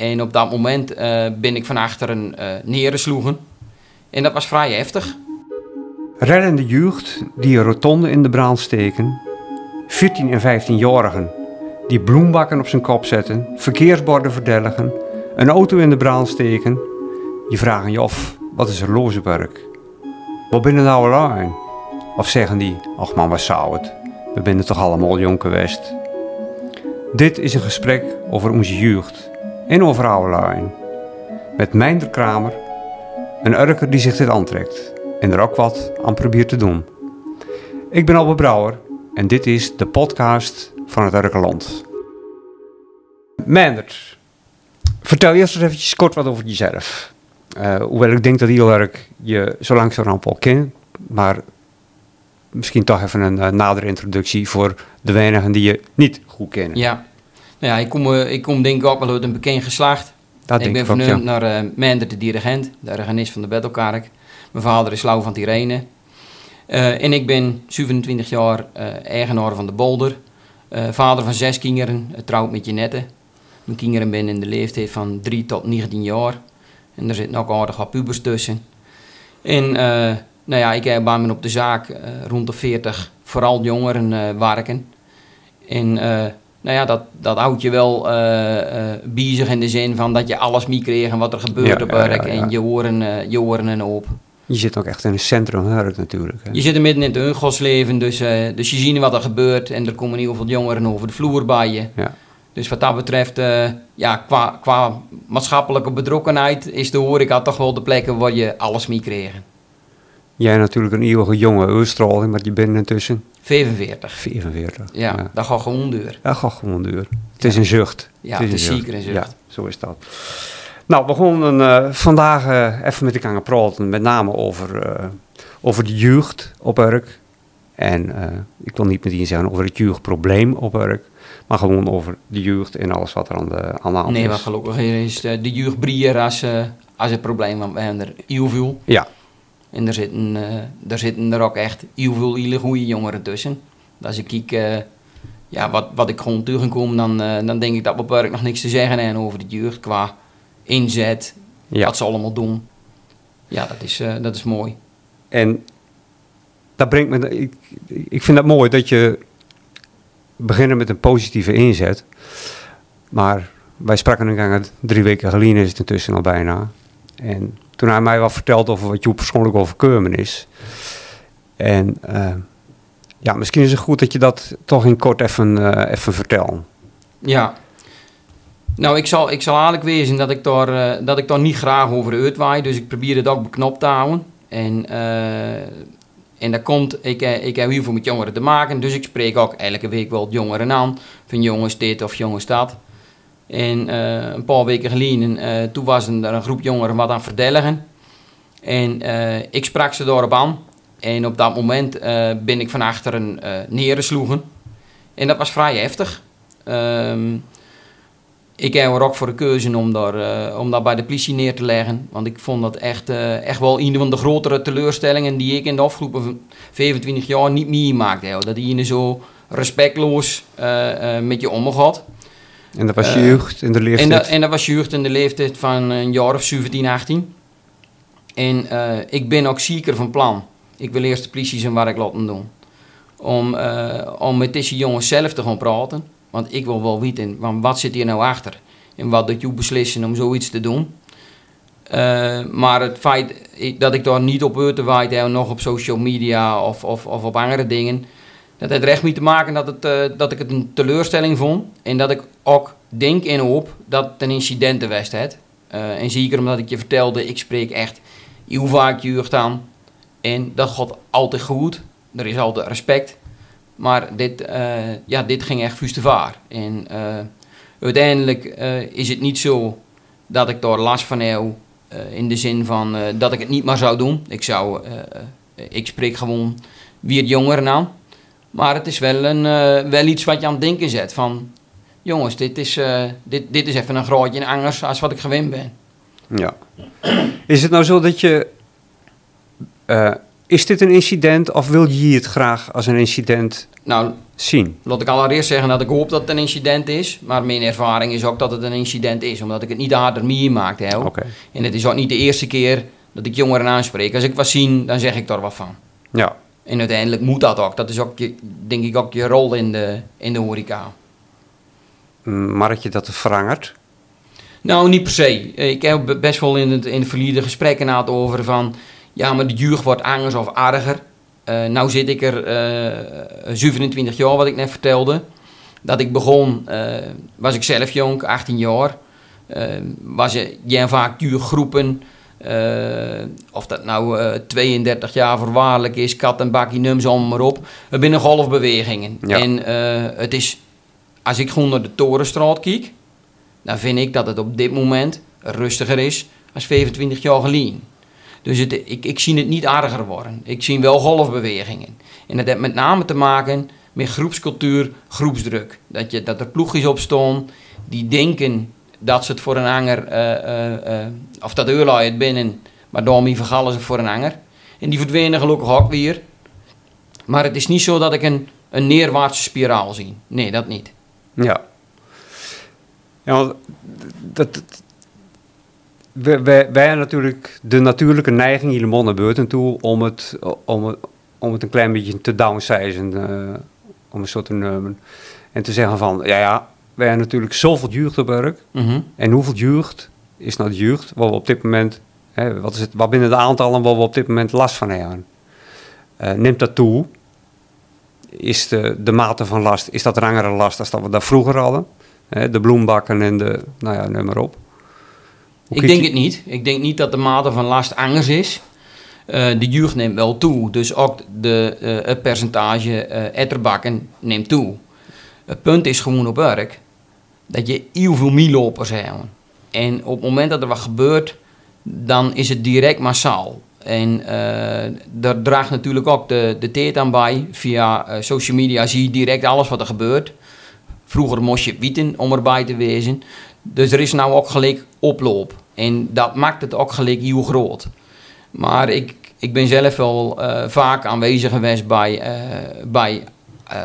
En op dat moment eh, ben ik van achteren uh, neergesloegen. En dat was vrij heftig. Reddende jeugd die een rotonde in de brand steken. 14 en 15-jarigen die bloembakken op zijn kop zetten, verkeersborden verdelgen, een auto in de brand steken. Je vragen je af, wat is er Lozenburg? Wat binnen nou alleen? Of zeggen die, ach man, wat zou het? We zijn toch allemaal jong geweest. Dit is een gesprek over onze jeugd en over Met Mijnder Kramer, een urker die zich dit aantrekt en er ook wat aan probeert te doen. Ik ben Albert Brouwer en dit is de podcast van het Urkerland. Meindert, vertel eerst eens eventjes kort wat over jezelf. Uh, hoewel ik denk dat erg je zo langzamerhand al kent, maar misschien toch even een uh, nadere introductie voor de weinigen die je niet goed kennen. Ja, nou ja ik, kom, uh, ik kom denk ik ook wel uit een bekend geslacht. Dat ik ben ja. naar uh, Mender de dirigent, de organist van de Bettelkark. Mijn vader is Lau van Tirene. en ik ben 27 jaar eigenaar van de Bolder. vader van zes kinderen, trouwd met Jeannette. Mijn kinderen zijn in de leeftijd van 3 tot 19 jaar. En er zitten ook aardig wat pubers tussen. En nou ja, ik heb bij me op de zaak uh, rond de 40 vooral jongeren uh, werken. En uh, nou ja, dat, dat houdt je wel bezig in de zin van dat je alles meekrijgt en wat er gebeurt ja, op werk. Ja, ja, en je horen, je horen en op. Je zit ook echt in het centrum werk natuurlijk. Hè? Je zit er midden in het ungosleven, dus, dus je ziet wat er gebeurt. En er komen heel veel jongeren over de vloer bij je. Ja. Dus wat dat betreft, ja, qua, qua maatschappelijke betrokkenheid is de horeca toch wel de plekken waar je alles mee krijgt. Jij natuurlijk een eeuwige jonge uitstraling, maar je bent intussen... 45. 44. Ja, ja. dat gaat gewoon duur. Dat gaat gewoon duur. Het is een zucht. Ja, het is, het is zeker een zucht. Ja, zo is dat. Nou, we gaan uh, vandaag uh, even met elkaar praten, met name over, uh, over de jeugd op werk. En ik wil niet meteen zeggen over het jeugdprobleem op werk, maar gewoon over de jeugd en alles wat er aan de, aan de hand nee, is. Nee, maar gelukkig is de, de als, als het probleem, want we hebben er heel veel. Ja, en er zitten, uh, er zitten er ook echt heel veel hele goede jongeren tussen. Als ik kijk ja, wat, wat ik gewoon tegenkom, dan, uh, dan denk ik dat we werk nog niks te zeggen hebben over de jeugd qua inzet, ja. wat ze allemaal doen. Ja, dat is, dat is mooi. En dat brengt me, ik, ik vind dat mooi dat je beginnen met een positieve inzet. Maar wij spraken een drie weken geleden is het intussen al bijna. En toen hij mij wat verteld over wat je persoonlijk overkomen is. En uh, ja, misschien is het goed dat je dat toch in kort even, uh, even vertelt. Ja. Nou, ik zal, ik zal eigenlijk wezen dat ik, daar, uh, dat ik daar niet graag over uitwaai. Dus ik probeer het ook beknopt te houden. En, en dat komt, ik, ik heb heel met jongeren te maken. Dus ik spreek ook elke week wel jongeren aan. Van jongens dit of jongens dat. En uh, een paar weken geleden, uh, toen was er een groep jongeren wat aan het. En uh, ik sprak ze daarop aan. En op dat moment ben ik van achteren neergesloegen. En dat was vrij heftig. Um, ik heb er ook voor de keuze om, daar, om dat bij de politie neer te leggen. Want ik vond dat echt, echt wel een van de grotere teleurstellingen die ik in de afgelopen 25 jaar niet meegemaakt heb. Dat die zo respectloos met je omgaat. En dat was je jeugd in de leeftijd? En dat, en dat was jeugd in de leeftijd van een jaar of 17, 18. En uh, ik ben ook zeker van plan. Ik wil eerst de politie zijn werk laten doen. Om, uh, om met deze jongens zelf te gaan praten. Want ik wil wel weten, want wat zit hier nou achter? En wat doet jou beslissen om zoiets te doen? Uh, maar het feit dat ik daar niet op uit heb, nog op social media of, of, of op andere dingen dat heeft recht mee te maken dat, het, uh, dat ik het een teleurstelling vond. En dat ik ook denk en hoop dat het een incident. Uh, en zeker omdat ik je vertelde, ik spreek echt heel vaak jeugd aan. En dat gaat altijd goed. Er is altijd respect. Maar dit, uh, ja, dit ging echt vuist te vaar. En uiteindelijk is het niet zo dat ik daar last van heb. in de zin van dat ik het niet meer zou doen. Ik, zou, ik spreek gewoon weer jongeren aan. Maar het is wel, een, uh, wel iets wat je aan het denken zet. Van, jongens, dit is, uh, dit, dit is even een graadje anders als wat ik gewend ben. Ja. Is het nou zo dat je uh, is dit een incident of wil je het graag als een incident Nou, zien? laat ik allereerst zeggen dat ik hoop dat het een incident is. Maar mijn ervaring is ook dat het een incident is. Omdat ik het niet harder meegemaakt heb. Oké. En het is ook niet de eerste keer dat ik jongeren aanspreek. Als ik wat zie, dan zeg ik er wat van. Ja. En uiteindelijk moet dat ook. Dat is ook, je, denk ik, ook je rol in de, in de horeca. Maar dat je dat verangert? Nou, niet per se. Ik heb best wel in het, in het verleden gesprekken gehad over van... Ja, maar de jeugd wordt anders of erger. Eh nou zit ik er eh 27 jaar, wat ik net vertelde. Dat ik begon, eh, was ik zelf jong, 18 jaar. Eh, was er ja, vaak jeugdgroepen. Eh, of dat nou eh, 32 jaar voorwaardelijk is, kat en bakkie nums, allemaal maar op. We binnen golfbewegingen. Ja. En eh, het is, als ik gewoon naar de Torenstraat kijk, dan vind ik dat het op dit moment rustiger is als 25 jaar geleden. Dus het, ik, ik zie het niet erger worden. Ik zie wel golfbewegingen. En dat heeft met name te maken met groepscultuur, groepsdruk. Dat, je, dat er ploegjes op staan die denken dat ze het voor een anger, eh, eh, eh, of dat eurlui het binnen, maar daarmee vergallen ze voor een anger. En die verdwenen gelukkig ook weer. Maar het is niet zo dat ik een, een neerwaartse spiraal zie. Nee, dat niet. Ja. Ja, dat, wij, wij, hebben natuurlijk de natuurlijke neiging helemaal naar buiten toe om het, om het, om het een klein beetje te downsizen, eh, om een soort te nemen. En te zeggen van, ja ja, wij hebben natuurlijk zoveel jeugd op werk. Mhm. En hoeveel jeugd is nou de jeugd waar we op dit moment, hè, wat is het, wat binnen de aantallen waar we op dit moment last van hebben? Eh, neemt dat toe? Is de, de mate van last, is dat rangere last als dat we dat vroeger hadden? Hè, de bloembakken en de, nou ja, noem maar op. Hoe Ik denk je- het niet. Ik denk niet dat de mate van last anders is. Eh, de jeugd neemt wel toe. Dus ook de, eh, het percentage etterbakken neemt toe. Het punt is gewoon op werk dat je heel veel mielopers hebt. En op het moment dat er wat gebeurt, dan is het direct massaal. En eh, daar draagt natuurlijk ook de, de tijd aan bij. Via eh, social media zie je direct alles wat er gebeurt. Vroeger moest je wieten om erbij te wezen. Dus er is nou ook gelijk oploop. En dat maakt het ook gelijk heel groot. Maar ik, ik ben zelf wel eh, vaak aanwezig geweest bij, bij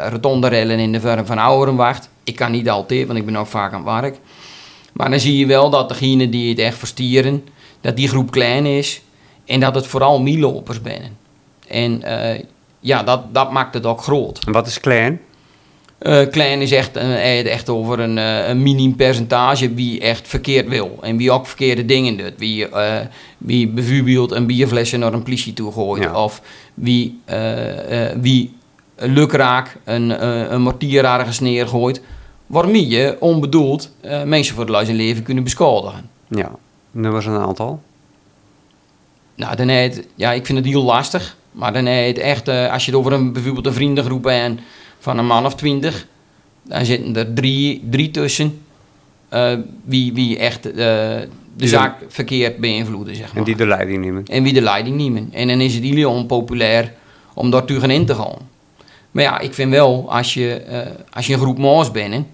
rotonderellen in de vorm van ouderenwacht. Ik kan niet altijd, want ik ben ook vaak aan het werk. Maar dan zie je wel dat degenen die het echt verstieren, dat die groep klein is. En dat het vooral mielopers zijn. En eh, ja, dat, dat maakt het ook groot. En wat is klein? Eh, klein is echt, het echt over een, een minim percentage wie echt verkeerd wil. En wie ook verkeerde dingen doet. Wie, wie bijvoorbeeld een bierflesje naar een politie toe gooit. Ja. Of wie, wie lukraak een, een mortier ergens neergooit. Waarmee je onbedoeld eh, mensen voor de luis leven kunnen beschadigen. Ja, nummers een aantal. Nou, dan heet, ja, ik vind het heel lastig. Maar dan heet echt, eh, als je het over een, bijvoorbeeld een vriendengroep hebt van een man of twintig, dan zitten er drie, drie tussen eh, wie, wie echt de zaak verkeerd beïnvloeden, zeg maar. En die de leiding nemen. En wie de leiding nemen. En dan is het heel onpopulair om daar tegen in te gaan. Maar ja, ik vind wel, als je, als je een groep maas bent,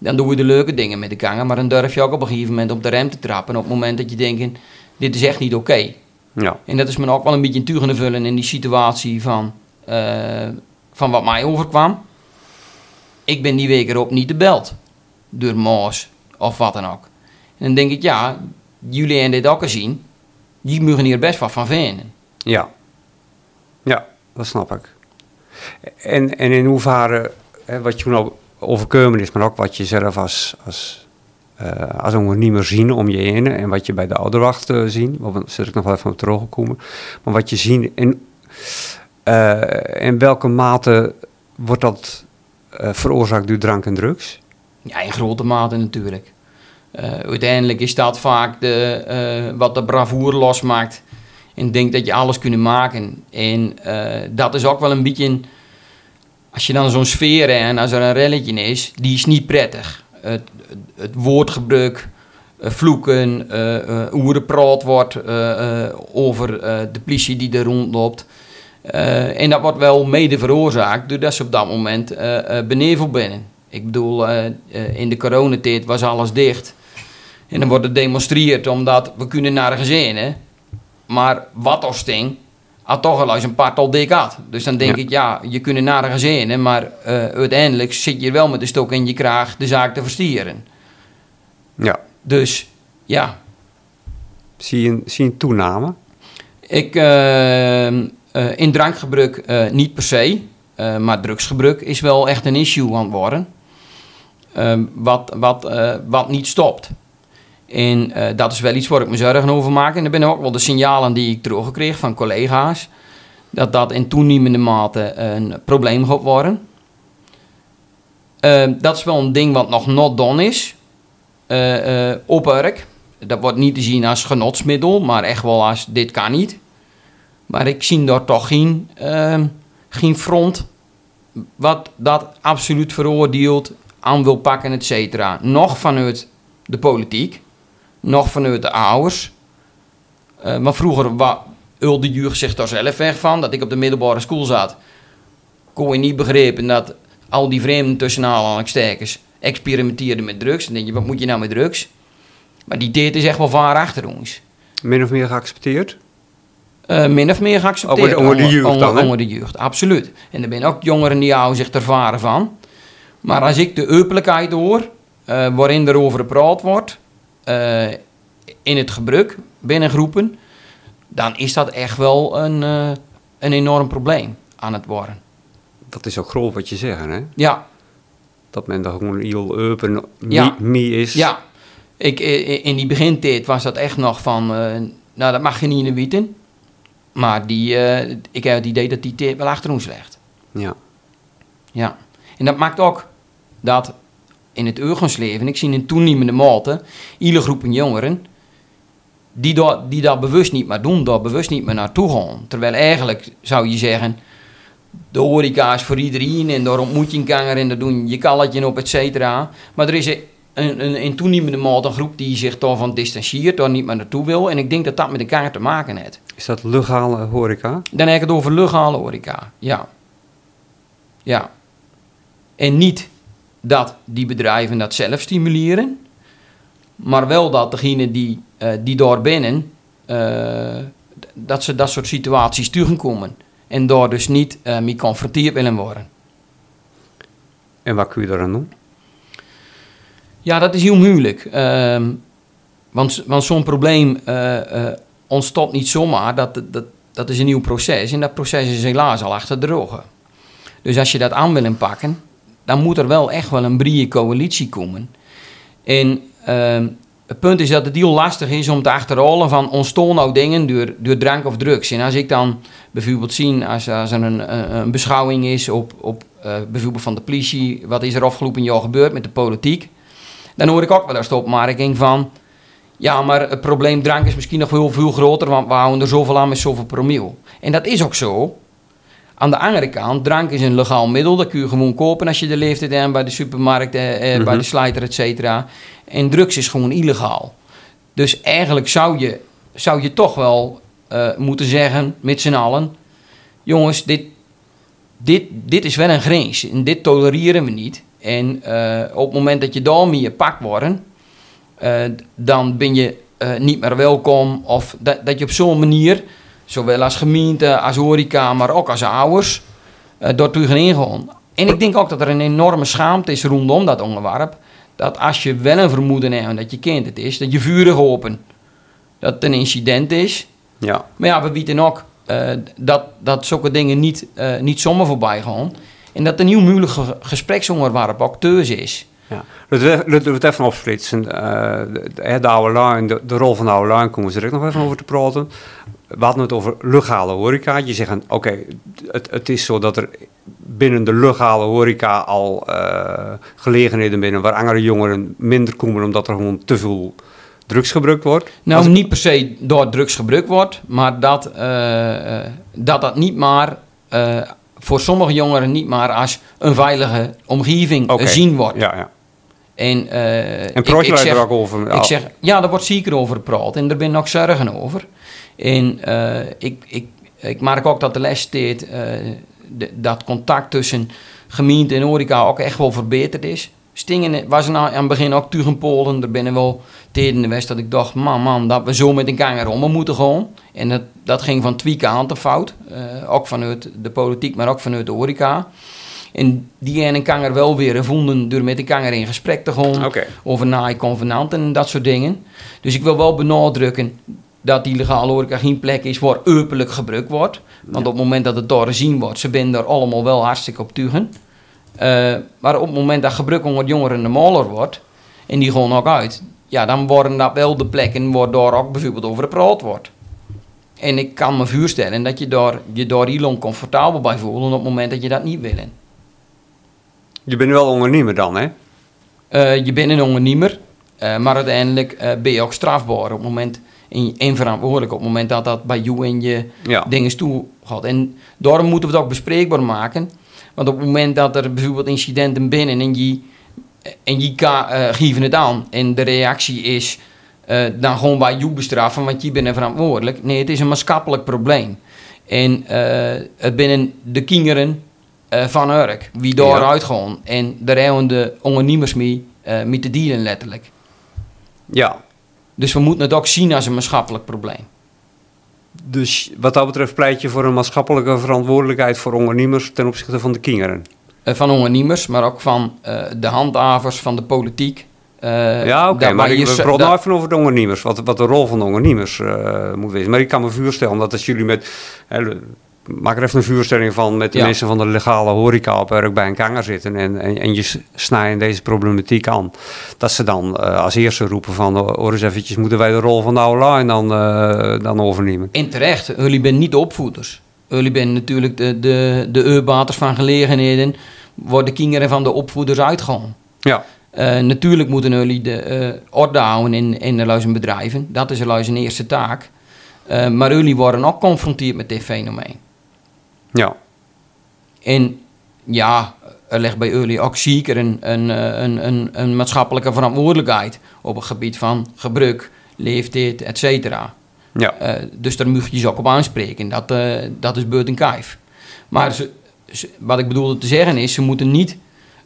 dan doe je de leuke dingen met de gangen. Maar dan durf je ook op een gegeven moment op de rem te trappen. Op het moment dat je denkt, dit is echt niet oké. Ja, En dat is me ook wel een beetje een tugen vullen in die situatie van, eh, van wat mij overkwam. Ik ben die week erop niet gebeld. Door Maas of wat dan ook. En dan denk ik, ja, jullie hebben dit ook gezien. Die mogen hier best wat van vinden. ja. Ja, dat snap ik. En, en in hoeverre, hè, wat je nou overkomen is, maar ook wat je zelf als, als, eh als ondernemer zien om je heen en wat je bij de ouderwacht eh, zien, want daar zit ik nog wel even op teruggekomen, maar wat je ziet, in, eh, in welke mate wordt dat veroorzaakt door drank en drugs? Ja, in grote mate natuurlijk. Uiteindelijk is dat vaak de, wat de bravoure losmaakt. En denkt dat je alles kunt maken. En dat is ook wel een beetje... Als je dan zo'n sfeer en als er een relletje is, die is niet prettig. Het, het, woordgebruik, eh, vloeken, eh, eh, hoe er praat wordt over de politie die er rondloopt. En dat wordt wel mede veroorzaakt doordat ze op dat moment eh beneveld binnen. Ik bedoel, in de coronatijd was alles dicht. En dan wordt er demonstreerd omdat we kunnen naar gezinnen. Maar wat als ding, had toch al eens een paar tal dik had. Dus dan denk Ja. ik, ja, je kunt naar zijn, maar eh, uiteindelijk zit je wel met de stok in je kraag de zaak te verstieren. Ja. Dus ja, Zie je, een- zie je een toename? ik eh, eh, in drankgebruik eh, niet per se, maar drugsgebruik is wel echt een issue aan het worden. Ehm, wat, wat, wat niet stopt. En eh, dat is wel iets waar ik me zorgen over maak. En er zijn ook wel de signalen die ik teruggekregen van collega's. Dat dat in toenemende mate een probleem gaat worden. Ehm, dat is wel een ding wat nog not done is. Eh, eh, op werk. Dat wordt niet te zien als genotsmiddel, maar echt wel als dit kan niet. Maar ik zie daar toch geen, ehm, geen front wat dat absoluut veroordeelt, aan wil pakken, et cetera. Nog vanuit de politiek, nog vanuit de ouders. Eh, maar vroeger wa, ulde jeugd zich daar zelf weg van. Dat ik op de middelbare school zat, kon je niet begrijpen dat al die vreemden tussen aanhalingstekens experimenteerden met drugs. Dan denk je, wat moet je nou met drugs? Maar die tijd is echt wel vaar achter ons. Min of meer geaccepteerd? Eh, min of meer geaccepteerd. Onder- de jeugd dan? Onder de jeugd, absoluut. En er zijn ook jongeren die houden zich er varen van. Maar als ik de openlijkheid hoor, eh, waarin er over gepraat wordt, eh, in het gebruik, binnen groepen, dan is dat echt wel een, eh, een enorm probleem aan het worden. Dat is ook groot wat je zegt, hè? Ja, Dat men daar gewoon heel open Ja. mee is. ja. Ik, eh, in die begintijd was dat echt nog van, nou dat mag je niet in de wieten. Maar die, ik heb het idee dat die wel achter ons ligt. Ja. Ja, en dat maakt ook dat in het urgensleven, ik zie in toenemende mate, hele groepen jongeren die dat, die dat bewust niet meer doen, daar bewust niet meer naartoe gaan. Terwijl eigenlijk zou je zeggen, de horeca is voor iedereen en daar ontmoet je een kanger en daar doen je kalletje op, et cetera. Maar er is een, een, in toenemende mate een groep die zich daarvan distancieert, daar niet meer naartoe wil. En ik denk dat dat met elkaar te maken heeft. Is dat legale horeca? Dan heb ik het over legale horeca. Ja. Ja. En niet dat die bedrijven dat zelf stimuleren, maar wel dat degene die, eh, die daar binnen, eh, dat ze dat soort situaties tegenkomen. En daar dus niet eh mee confronteerd willen worden. En wat kun je daaraan doen? Ja, dat is heel moeilijk. Ehm, want want zo'n probleem ontstaat niet zomaar. Dat, dat, dat is een nieuw proces. En dat proces is helaas al achter de rug. Dus als je dat aan wil pakken, dan moet er wel echt wel een brede coalitie komen. En ehm, het punt is dat het heel lastig is om te achterhalen van ontstaan nou dingen door, door drank of drugs. En als ik dan bijvoorbeeld zie, als, er een, een, een beschouwing is op, op eh, bijvoorbeeld van de politie, wat is er afgelopen jaar gebeurd met de politiek, dan hoor ik ook wel eens de opmerking van, ja, maar het probleem drank is misschien nog wel veel groter, want we houden er zoveel aan met zoveel promiel. En dat is ook zo. Aan de andere kant, drank is een legaal middel. Dat kun je gewoon kopen als je de leeftijd hebt bij de supermarkt, eh, eh, bij de slijter, et cetera. En drugs is gewoon illegaal. Dus eigenlijk zou je, zou je toch wel eh, moeten zeggen, met z'n allen... jongens, dit, dit, dit is wel een grens. En dit tolereren we niet. En eh, op het moment dat je daarmee gepakt wordt... eh, dan ben je niet meer welkom. Of dat, dat je op zo'n manier, zowel als gemeente, als horeca, maar ook als ouders, uh, daartoe gaan ingaan. En ik denk ook dat er een enorme schaamte is rondom dat onderwerp. Dat als je wel een vermoeden hebt dat je kind het is, dat je vurig open. Dat het een incident is. Ja. Maar ja, we weten ook uh, dat, dat zulke dingen niet, uh, niet zomaar voorbij gaan. En dat een heel moeilijk ge gespreksonderwerp ook thuis is. Ja. Laten we het even opsplitsen. Uh, de, de, oude de, de, rol van de oude komen we direct nog even over te praten. We hadden het over legale horeca. Je zegt, oké, okay, het, het is zo dat er binnen de legale horeca al uh, gelegenheden binnen waar andere jongeren minder komen omdat er gewoon te veel drugs gebruikt wordt. Nou, niet per se door drugs gebruikt wordt, maar dat uh, dat, dat niet maar uh, voor sommige jongeren niet maar als een veilige omgeving okay. zien wordt. Ja, ja. En, uh, en praat je daar ook over? Ik zeg, ja, daar wordt zeker over gepraat en er ben nog zorgen over. En uh, ik, ik, ik merk ook dat de les steeds uh, dat contact tussen gemeente en horeca ook echt wel verbeterd is. stingen was er nou aan het begin ook tegen Polen. Er binnen wel tijden geweest dat ik dacht, man, man, dat we zo met een kanger om moeten gaan. En dat, dat ging van twee kanten fout. Eh, ook vanuit de politiek, maar ook vanuit de horeca. En die ene kanger wel weer vonden door met de kanger in gesprek te gaan. Over naai convenanten en dat soort dingen. Dus ik wil wel benadrukken dat die legale horeca geen plek is waar openlijk gebruikt wordt. Want op het moment dat het daar gezien wordt, ze zijn er allemaal wel hartstikke op tugen. Eh, maar op het moment dat gebruik onder jongeren normaler wordt, en die gewoon ook uit, ja, dan worden dat wel de plekken waar daar ook bijvoorbeeld over gepraat wordt. En ik kan me voorstellen dat je daar, je daar heel oncomfortabel bij voelt op het moment dat je dat niet wil. Je bent wel ondernemer dan, hè? Eh, je bent een ondernemer, eh, maar uiteindelijk ben je ook strafbaar op het moment en, en verantwoordelijk op het moment dat dat bij jou en je Ja. dingen toe gaat. En daarom moeten we het ook bespreekbaar maken. Want op het moment dat er bijvoorbeeld incidenten binnen en je, en je ka- eh, geven het aan en de reactie is eh, dan gewoon bij jou bestraffen, want je bent er verantwoordelijk. Nee, het is een maatschappelijk probleem. En eh, het binnen de kinderen van Urk, wie daaruit gaan. En daar hebben de ondernemers mee, mee te dienen letterlijk. Ja. Dus we moeten het ook zien als een maatschappelijk probleem. Dus wat dat betreft pleit je voor een maatschappelijke verantwoordelijkheid voor ondernemers ten opzichte van de kinderen. Eh, van ondernemers, maar ook van eh, de handhavers, van de politiek. Eh, ja, oké, dat maar ik, nou even over de ondernemers. Wat, wat de rol van de ondernemers moet wezen. Maar ik kan me voorstellen dat als jullie met... Hè, maak er even een vuurstelling van met de Ja. mensen van de legale horeca op Urk bij een kanger zitten. En, en, en je s- snijdt deze problematiek aan. Dat ze dan eh, als eerste roepen van... oh, hoor eens eventjes, moeten wij de rol van de oude dan, eh, dan overnemen? En terecht, jullie zijn niet de opvoeders. Jullie zijn natuurlijk de, de, de uitbaters van gelegenheden, waar de kinderen van de opvoeders uitgaan. Ja, Eh, natuurlijk moeten jullie de orde houden in, in de luizen bedrijven. Dat is luizen eerste taak. Maar jullie worden ook geconfronteerd met dit fenomeen. Ja, En ja, er ligt bij jullie ook zeker een, een, eh, een, een, een maatschappelijke verantwoordelijkheid op het gebied van gebruik, leeftijd, et cetera. ja. Eh, dus daar moet je ze ook op aanspreken. Dat, eh, dat is beurt en kijf. Maar ze, ze- wat ik bedoelde te zeggen is, ze moeten niet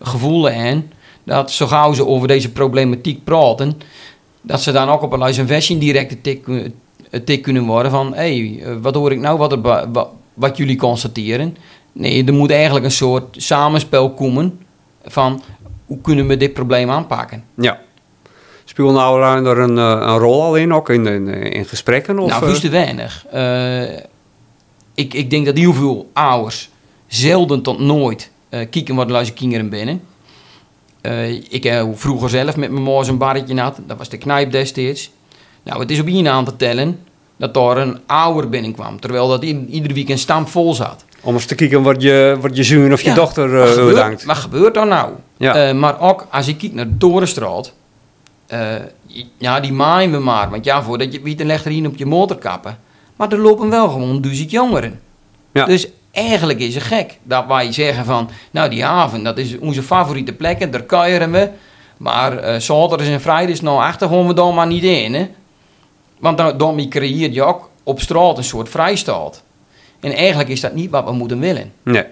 gevoel hebben dat zo gauw ze over deze problematiek praten, dat ze dan ook op een versie direct een tik, eh, een tik kunnen worden van, hé, hey, wat hoor ik nou wat, er, ba- wa- wat jullie constateren? Nee, er moet eigenlijk een soort samenspel komen van, hoe kunnen we dit probleem aanpakken? ja. Speelt nou daar een, eh, een rol al in, ook in, in, in gesprekken? Of, nou, eh? te weinig. Eh, ik, ik denk dat heel veel ouders zelden tot nooit eh kijken wat luizen kinderen binnen. Ik heb vroeger zelf met mijn moeder een barretje had. Dat was de knijp destijds. Nou, het is op één aan te tellen dat daar een ouder binnenkwam. Terwijl dat i- iedere week een stamp vol zat. Om eens te kijken wat je, wat je zoon of je Ja, dochter wat, uh, gebeurt, dankt. wat gebeurt er nou? Ja. Eh, maar ook als ik kijk naar de Torenstraat. eh, ja, die maaien we maar. Want ja, voordat je weet, dan legt er een op je motorkappen. Maar er lopen wel gewoon duizend jongeren. Ja. Dus eigenlijk is het gek dat wij zeggen van... Nou, die haven, dat is onze favoriete plek. en Daar kuieren we. Maar eh zaterdags en vrijdags, nou, achter gaan we dan maar niet in. Hè? Want dan, daarmee creëer je ook op straat een soort vrijstaat. En eigenlijk is dat niet wat we moeten willen. Nee.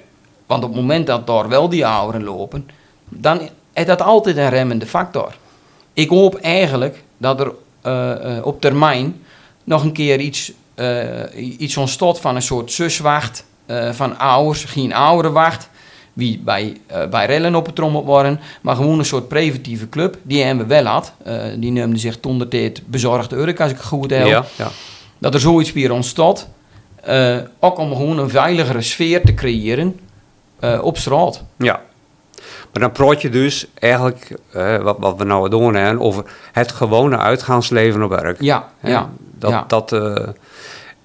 Want op het moment dat daar wel die ouderen lopen, dan is dat altijd een remmende factor. Ik hoop eigenlijk dat er eh, eh, op termijn nog een keer iets, eh, iets ontstaat van een soort zuswacht van ouders, geen ouderenwacht, wie bij, eh, bij rellen op het trommel worden, maar gewoon een soort preventieve club. Die hebben we wel had. Eh, die noemde zich tijd Bezorgde Urk, als ik het goed heb Ja, ja. dat er zoiets weer ontstaat. eh, ook om gewoon een veiligere sfeer te creëren op straat. ja. Maar dan praat je dus eigenlijk, wat, wat we nou doen, hè, over het gewone uitgaansleven op werk. Ja, Hè? ja. Dat, ja. dat,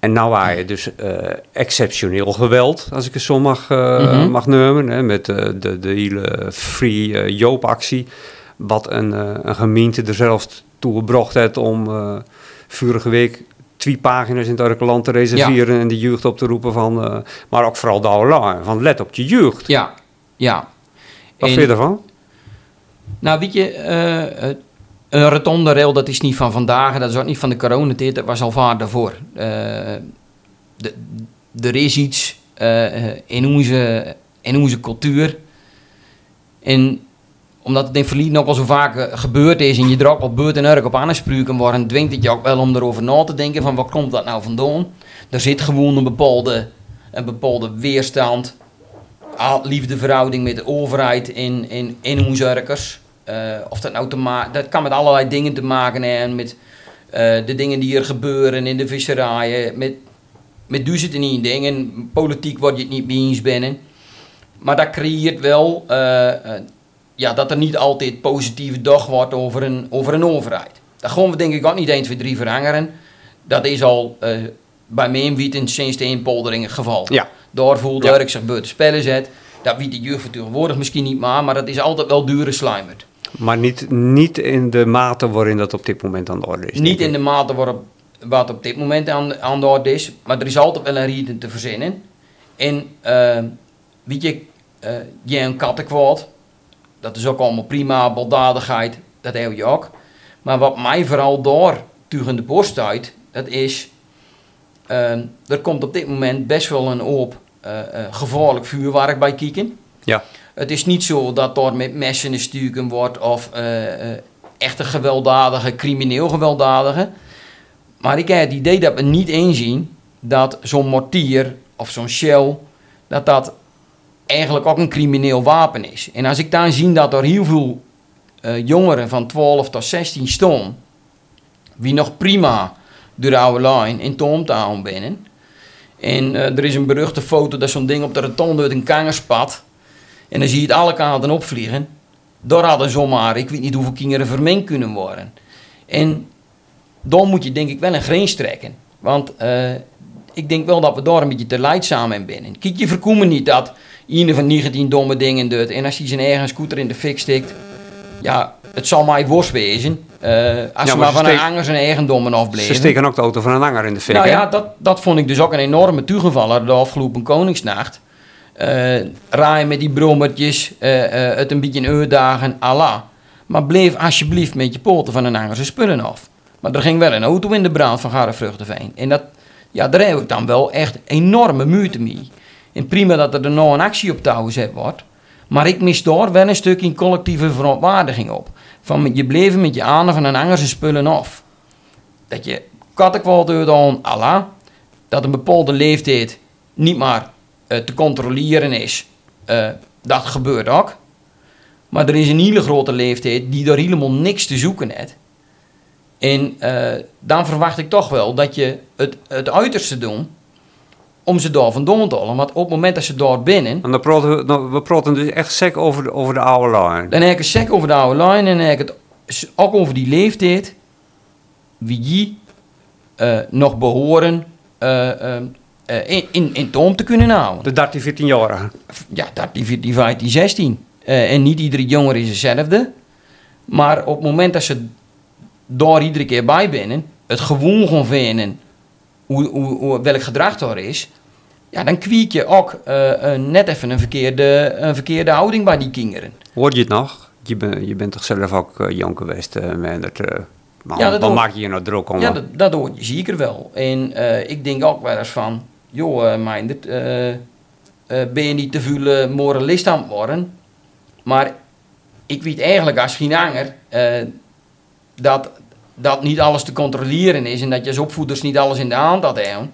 en nou waar je dus eh, exceptioneel geweld, als ik het zo mag, Mhm. mag noemen, hè, met eh, de, de hele Free Joop-actie, wat een, een gemeente er zelfs toe gebracht heeft om vorige week twee pagina's in het Urkeland te reserveren en de jeugd op te roepen van, maar ook vooral de van let op je jeugd. ja, ja. Wat En- vind je ervan? Nou, weet je, een rotonde rail, dat is niet van vandaag. Dat is ook niet van de coronatijd. Dat was al vaak daarvoor. Eh, er is iets eh, in, onze, in onze cultuur. En omdat het in het verleden ook al zo vaak eh, gebeurd is en je er ook op beurt en urk op aangesproken worden, dwingt het je ook wel om erover na te denken van wat komt dat nou vandaan. Er zit gewoon een bepaalde, een bepaalde weerstand, liefdeverhouding met de overheid in, in, in onze urkers. Eh, of dat nou te maken, dat kan met allerlei dingen te maken hebben, met eh, de dingen die er gebeuren in de visserijen, met, met duizenden in dingen. Politiek word je het niet mee eens binnen. Maar dat creëert wel eh, ja, dat er niet altijd positieve dag wordt over een, over een overheid. Dat gaan we denk ik ook niet 1, 2, 3 veranderen. Dat is al bij mij in Wieten sinds de inpoldering het geval. Ja. Daar voelde Ja. ik zich buiten spellen zet. Dat weet de jeugd tegenwoordig misschien niet maar, maar dat is altijd wel dure slijmerd. Maar niet, niet in de mate waarin dat op dit moment aan de orde is. Niet in de mate waarop wat op dit moment aan, aan de orde is, maar er is altijd wel een reden te verzinnen. En eh, weet je, eh je een kattenkwaad, dat is ook allemaal prima, baldadigheid, dat heb je ook. Maar wat mij vooral daar tegen de borst uit, dat is, eh, er komt op dit moment best wel een hoop gevaarlijk vuurwerk bij kijken. Ja. Het is niet zo dat daar met messen gestuurd wordt of eh, eh, echte gewelddadige, crimineel gewelddadige. Maar ik heb het idee dat we niet inzien dat zo'n mortier of zo'n shell, dat dat eigenlijk ook een crimineel wapen is. En als ik dan zie dat er heel veel eh, jongeren van 12 tot 16 staan, wie nog prima de oude lijn in Toomtown binnen. En er is een beruchte foto dat zo'n ding op de rotonde uit een kanger spat. En dan zie je het alle kanten opvliegen. Daar hadden zomaar, ik weet niet hoeveel kinderen vermengd kunnen worden. En dan moet je denk ik wel een grens trekken. Want eh, ik denk wel dat we daar een beetje te leidzaam in binnen. Kijk, je voorkomen niet dat iemand van 19 domme dingen doet. En als hij zijn eigen scooter in de fik stikt, ja, het zal mij worst wezen. eh, als Ja, ze maar ze van een steek- anger zijn eigendommen Ze afbleven. steken ook de auto van een hanger in de fik. Nou hè? ja, dat, dat vond ik dus ook een enorme toegevaller de afgelopen Koningsnacht. Eh raaien met die brommertjes, eh, eh, het een beetje uitdagen, Allah. Maar bleef alsjeblieft met je poten van een Angerse spullen af. Maar er ging wel een auto in de brand van Garrevruchtenveen. En dat, ja, daar heb ik dan wel echt enorme moeite mee. En prima dat er nou een actie op touw gezet wordt. Maar ik mis daar wel een stukje collectieve verontwaardiging op. Van je bleef met je aandacht van een Angerse spullen af. Dat je kattenkwaad aan Allah. Dat een bepaalde leeftijd niet maar te controleren is. Eh, dat gebeurt ook. Maar er is een hele grote leeftijd die daar helemaal niks te zoeken heeft. En eh, dan verwacht ik toch wel dat je het, het uiterste doet om ze daar vandaan te halen. Want op het moment dat ze daar binnen, En dan praten we, nou, we praten dus echt sec over de, over de oude lijn. dan heb ik een sec over de oude lijn en dan heb ik het ook over die leeftijd. Wie die eh, nog behoren eh, eh, eh, in, in, in toom te kunnen houden. De 13, 14-jarigen. ja, 13, 14, 15, 16. Eh, en niet iedere jongere is hetzelfde. Maar op het moment dat ze daar iedere keer bij binnen, het gewoon gaan vinden hoe, hoe, hoe, welk gedrag daar is, ja, dan kwiek je ook eh, eh, net even een verkeerde, een verkeerde houding bij die kinderen. Hoor je het nog? Je, ben, je bent toch zelf ook uh, jong geweest, uh, maar Ja, dat wat hoor- maak je je nou druk om? Ja, dat, dat hoor je zeker wel. En eh, ik denk ook wel eens van, joh, uh, Meindert, eh, eh, ben je niet te veel eh, moralist aan het worden? Maar ik weet eigenlijk als geen anger eh, dat, dat niet alles te controleren is en dat je als opvoeders niet alles in de hand had. We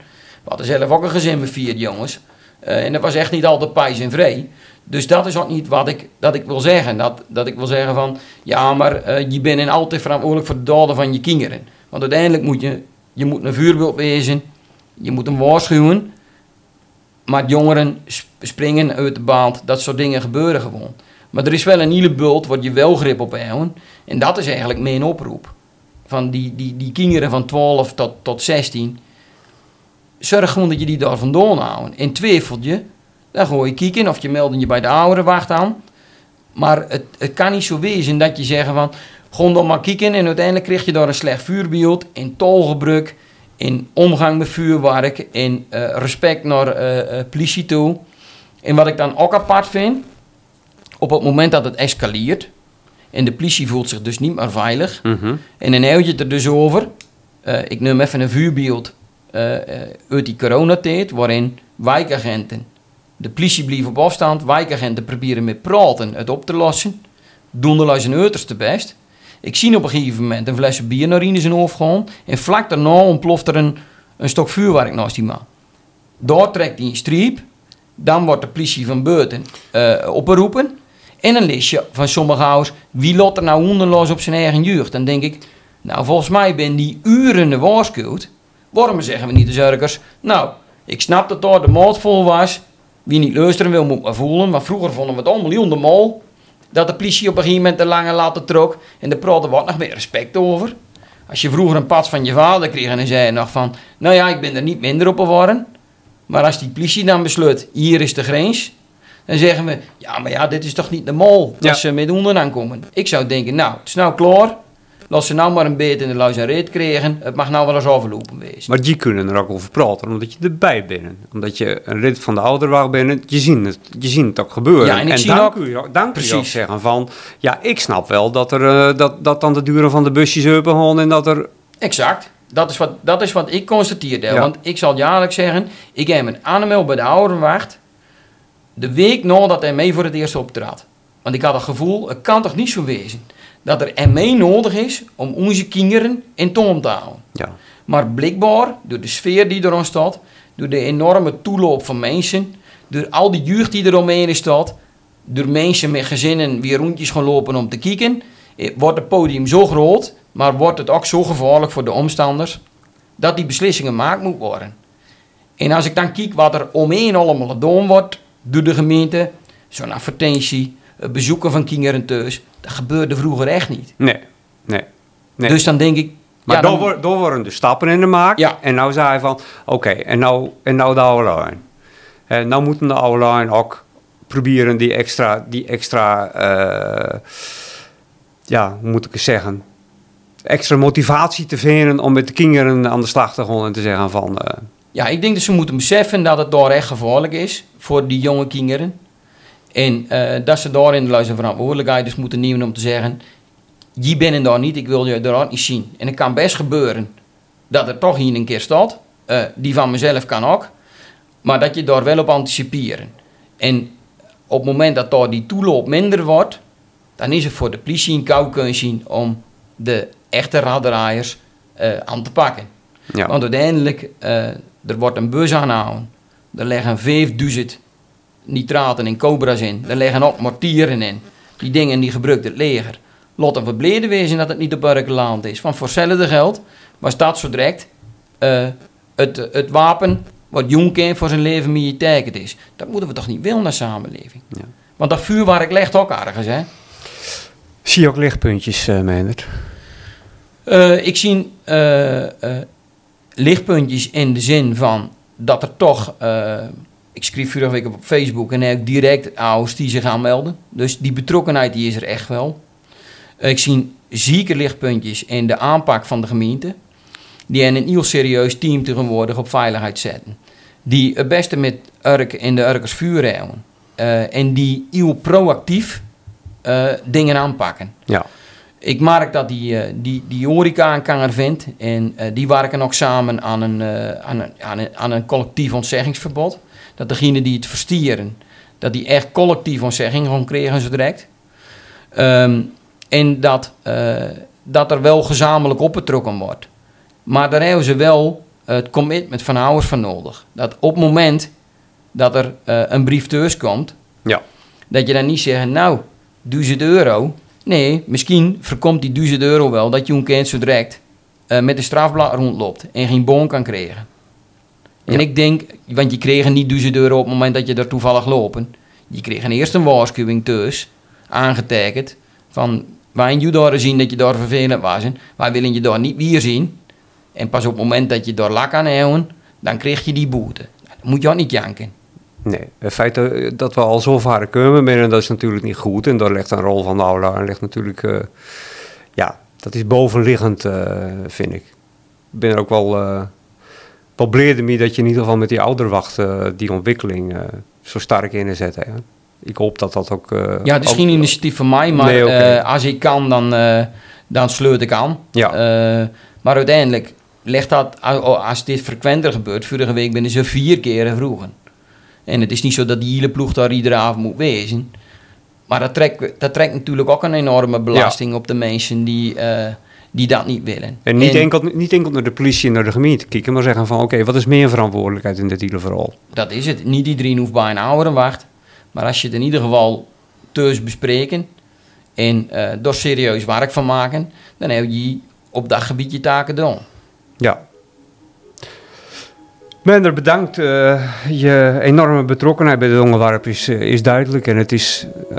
hadden zelf ook een gezin met vier jongens. Eh, en dat was echt niet altijd pijs en. Dus dat is ook niet wat ik, dat ik wil zeggen. Dat, dat ik wil zeggen van, ja, maar eh, je bent altijd verantwoordelijk voor de daden van je kinderen. Want uiteindelijk moet je, je moet een vuurbeeld wezen, je moet hem waarschuwen. Maar jongeren sp- springen uit de band, dat soort dingen gebeuren gewoon. Maar er is wel een hele bult waar je wel grip op hebt. En dat is eigenlijk mijn oproep. Van die, die, die kinderen van 12 tot, tot 16. Zorg gewoon dat je die daar vandaan houden. En twijfelt je, dan gooi je kijken of je meldt je bij de ouderenwacht aan. Maar het, het kan niet zo wezen dat je zegt van... Gewoon dan maar kijken en uiteindelijk krijg je daar een slecht vuurbeeld... in tolgebruik, in omgang met vuurwerk... in eh, respect naar eh, politie toe. En wat ik dan ook apart vind... op het moment dat het escaleert... en de politie voelt zich dus niet meer veilig... Mhm. en dan heb je het er dus over. ik neem even een vuurbeeld uit die coronatijd, waarin wijkagenten, de politie bleef op afstand, wijkagenten proberen met praten het op te lossen. doen de zijn uiterste best. Ik zie op een gegeven moment een flesje bier naar in zijn hoofd gaan. En vlak daarna ontploft er een, een stok vuurwerk naast die man. Daar trekt hij een streep. Dan wordt de politie van buiten uh, opgeroepen. En een listje van sommige ouders. Wie lot er nou hondenloos op zijn eigen jeugd? Dan denk ik, nou volgens mij ben die uren waarschuwd. Waarom zeggen we niet de zurkers? Nou, ik snap dat daar de moord vol was. Wie niet luisteren wil, moet maar voelen. Maar vroeger vonden we het allemaal heel de mol. Dat de politie op een gegeven moment de lange laten trok. En de praten wat nog meer respect over. Als je vroeger een pas van je vader kreeg en dan zei je nog van... Nou ja, ik ben er niet minder op geworden. Maar als die politie dan besluit, hier is de grens... Dan zeggen we, ja, maar ja, dit is toch niet de mol dat ze met honden aankomen. Ik zou denken, nou, het is nou klaar. Laat ze nou maar een beetje in de luis en reet kregen. Het mag nou wel eens overlopen wezen. Maar die kunnen er ook over praten, omdat je erbij bent. Omdat je een rit van de ouderwacht bent. Je ziet het, je ziet het ook gebeuren. Ja, en, ik zie dan, ook, kun je, dan kun je ook zeggen van... Ja, ik snap wel dat, er, uh, dat, dat dan de duren van de busjes open en dat er... Exact. Dat is wat, dat is wat ik constateerde. Ja. Want ik zal jaarlijks zeggen... Ik heb een animal bij de ouderwacht... De week nadat hij mee voor het eerst optrad. Want ik had het gevoel, het kan toch niet zo wezen dat er ME nodig is om onze kinderen in toom te houden. Ja. Maar blijkbaar, door de sfeer die er ontstaat, door de enorme toeloop van mensen, door al die jeugd die er omheen staat, door mensen met gezinnen weer rondjes gaan lopen om te kijken, eh, wordt het podium zo groot, maar wordt het ook zo gevaarlijk voor de omstanders, dat die beslissingen gemaakt moeten worden. En als ik dan kijk wat er omheen allemaal gedaan wordt door de gemeente, zo'n advertentie, bezoeken van kinderen thuis, dat gebeurde vroeger echt niet. Nee, nee. nee. Dus dan denk ik... Maar ja, dan, door, worden de stappen in de maak. Ja. En nou zei hij van, oké, en, nou, en nou de oude lijn. En nou moeten de oude lijn ook proberen die extra, die extra uh, ja, hoe moet ik het zeggen, extra motivatie te vinden om met de kinderen aan de slag te gaan en te zeggen van... Uh, ja, ik denk dat ze moeten beseffen dat het daar echt gevaarlijk is voor die jonge kinderen. En uh, dat ze daarin de verantwoordelijkheid dus moeten nemen om te zeggen... Je bent er daar niet, ik wil je daar niet zien. En het kan best gebeuren dat er toch hier een keer staat. Uh, die van mezelf kan ook. Maar dat je daar wel op anticiperen. En op het moment dat daar die toeloop minder wordt... dan is het voor de politie een kou kunnen zien om de echte raddraaiers uh, aan te pakken. Ja. Want uiteindelijk, er wordt een bus aangehouden. Er liggen 5000 nitraten en cobra's in. Er liggen ook mortieren in. Die dingen die gebruikt het leger. Lot en verbleden wezen dat het niet op land is. Want voor hetzelfde geld was dat zo direct uh, het, het wapen wat Juncker voor zijn leven militair is. Dat moeten we toch niet willen naar samenleving. Ja. Want dat vuurwerk ligt ook ergens, hè? Zie je ook lichtpuntjes, uh, Meindert? Uh, ik zie uh, lichtpuntjes in de zin van dat er toch ik schreef vorige week op Facebook en heb direct ouders die zich aanmelden. Dus die betrokkenheid die is er echt wel. Ik zie zieke lichtpuntjes in de aanpak van de gemeente. Die in een heel serieus team tegenwoordig op veiligheid zetten. Die het beste met Urk in de Urkers vuur houden. Uh, en die heel proactief uh, dingen aanpakken. Ja. Ik merk dat die, uh, die, die horeca een kanger vindt. En die werken ook samen aan een, aan een, aan een, aan een collectief ontzeggingsverbod dat degene die het verstieren, dat die echt collectief ontzegging gewoon kregen zo direct. Um, en dat, uh, dat er wel gezamenlijk opgetrokken wordt. Maar daar hebben ze wel het commitment van ouders van nodig. Dat op het moment dat er uh, een brief thuis komt, ja. dat je dan niet zegt, nou, 1000 euro. Nee, misschien voorkomt die 1000 euro wel dat je een kind zo direct uh, met de strafblad rondloopt en geen bon kan krijgen. En ik denk, want je kreeg niet 1000 euro op het moment dat je er toevallig lopen. Je kreeg eerst een waarschuwing thuis, aangetekend, van wij je daar zien dat je daar vervelend was. Wij willen je daar niet weer zien. En pas op het moment dat je daar lak aan houden, dan kreeg je die boete. Dan moet je ook niet janken. Nee, het feit dat we al zo ver komen, dat is natuurlijk niet goed. En daar ligt een rol van de aula en ligt natuurlijk, uh, ja, dat is bovenliggend, uh, vind ik. Ik ben er ook wel... Uh, probeerde me dat je in ieder geval met die ouderwacht uh, die ontwikkeling uh, zo sterk inzet. Hè. Ik hoop dat dat ook... Uh, ja, het is geen initiatief van mij, maar nee, okay. als ik kan, dan, dan sleut ik aan. Ja. maar uiteindelijk ligt dat, als dit frequenter gebeurt, vorige week binnen ze vier keer vroegen. En het is niet zo dat die hele ploeg daar iedere avond moet wezen. Maar dat trekt, dat trekt natuurlijk ook een enorme belasting op de mensen die, eh, die dat niet willen. En niet, enkel, niet enkel naar de politie en naar de gemeente kijken, maar zeggen van oké, wat is meer verantwoordelijkheid in dit hele verhaal? Dat is het. Niet iedereen hoeft bij een ouderenwacht. Maar als je het in ieder geval thuis bespreken en uh, er serieus werk van maken, dan heb je op dat gebied je taken doen. Ja. Mender, bedankt. Uh, je enorme betrokkenheid bij de onderwerp is, uh, is duidelijk. En het is, uh,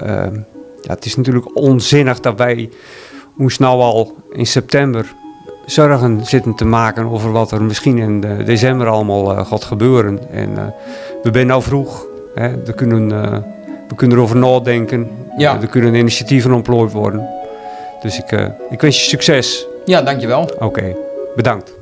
ja, het is natuurlijk onzinnig dat wij ons nou al in september zorgen zitten te maken over wat er misschien in december allemaal gaat gebeuren. En we zijn nou vroeg. Hè, we, kunnen, we kunnen erover nadenken. Ja. er kunnen initiatieven ontplooid worden. Dus ik, ik wens je succes. Ja, dankjewel. Oké, okay. bedankt.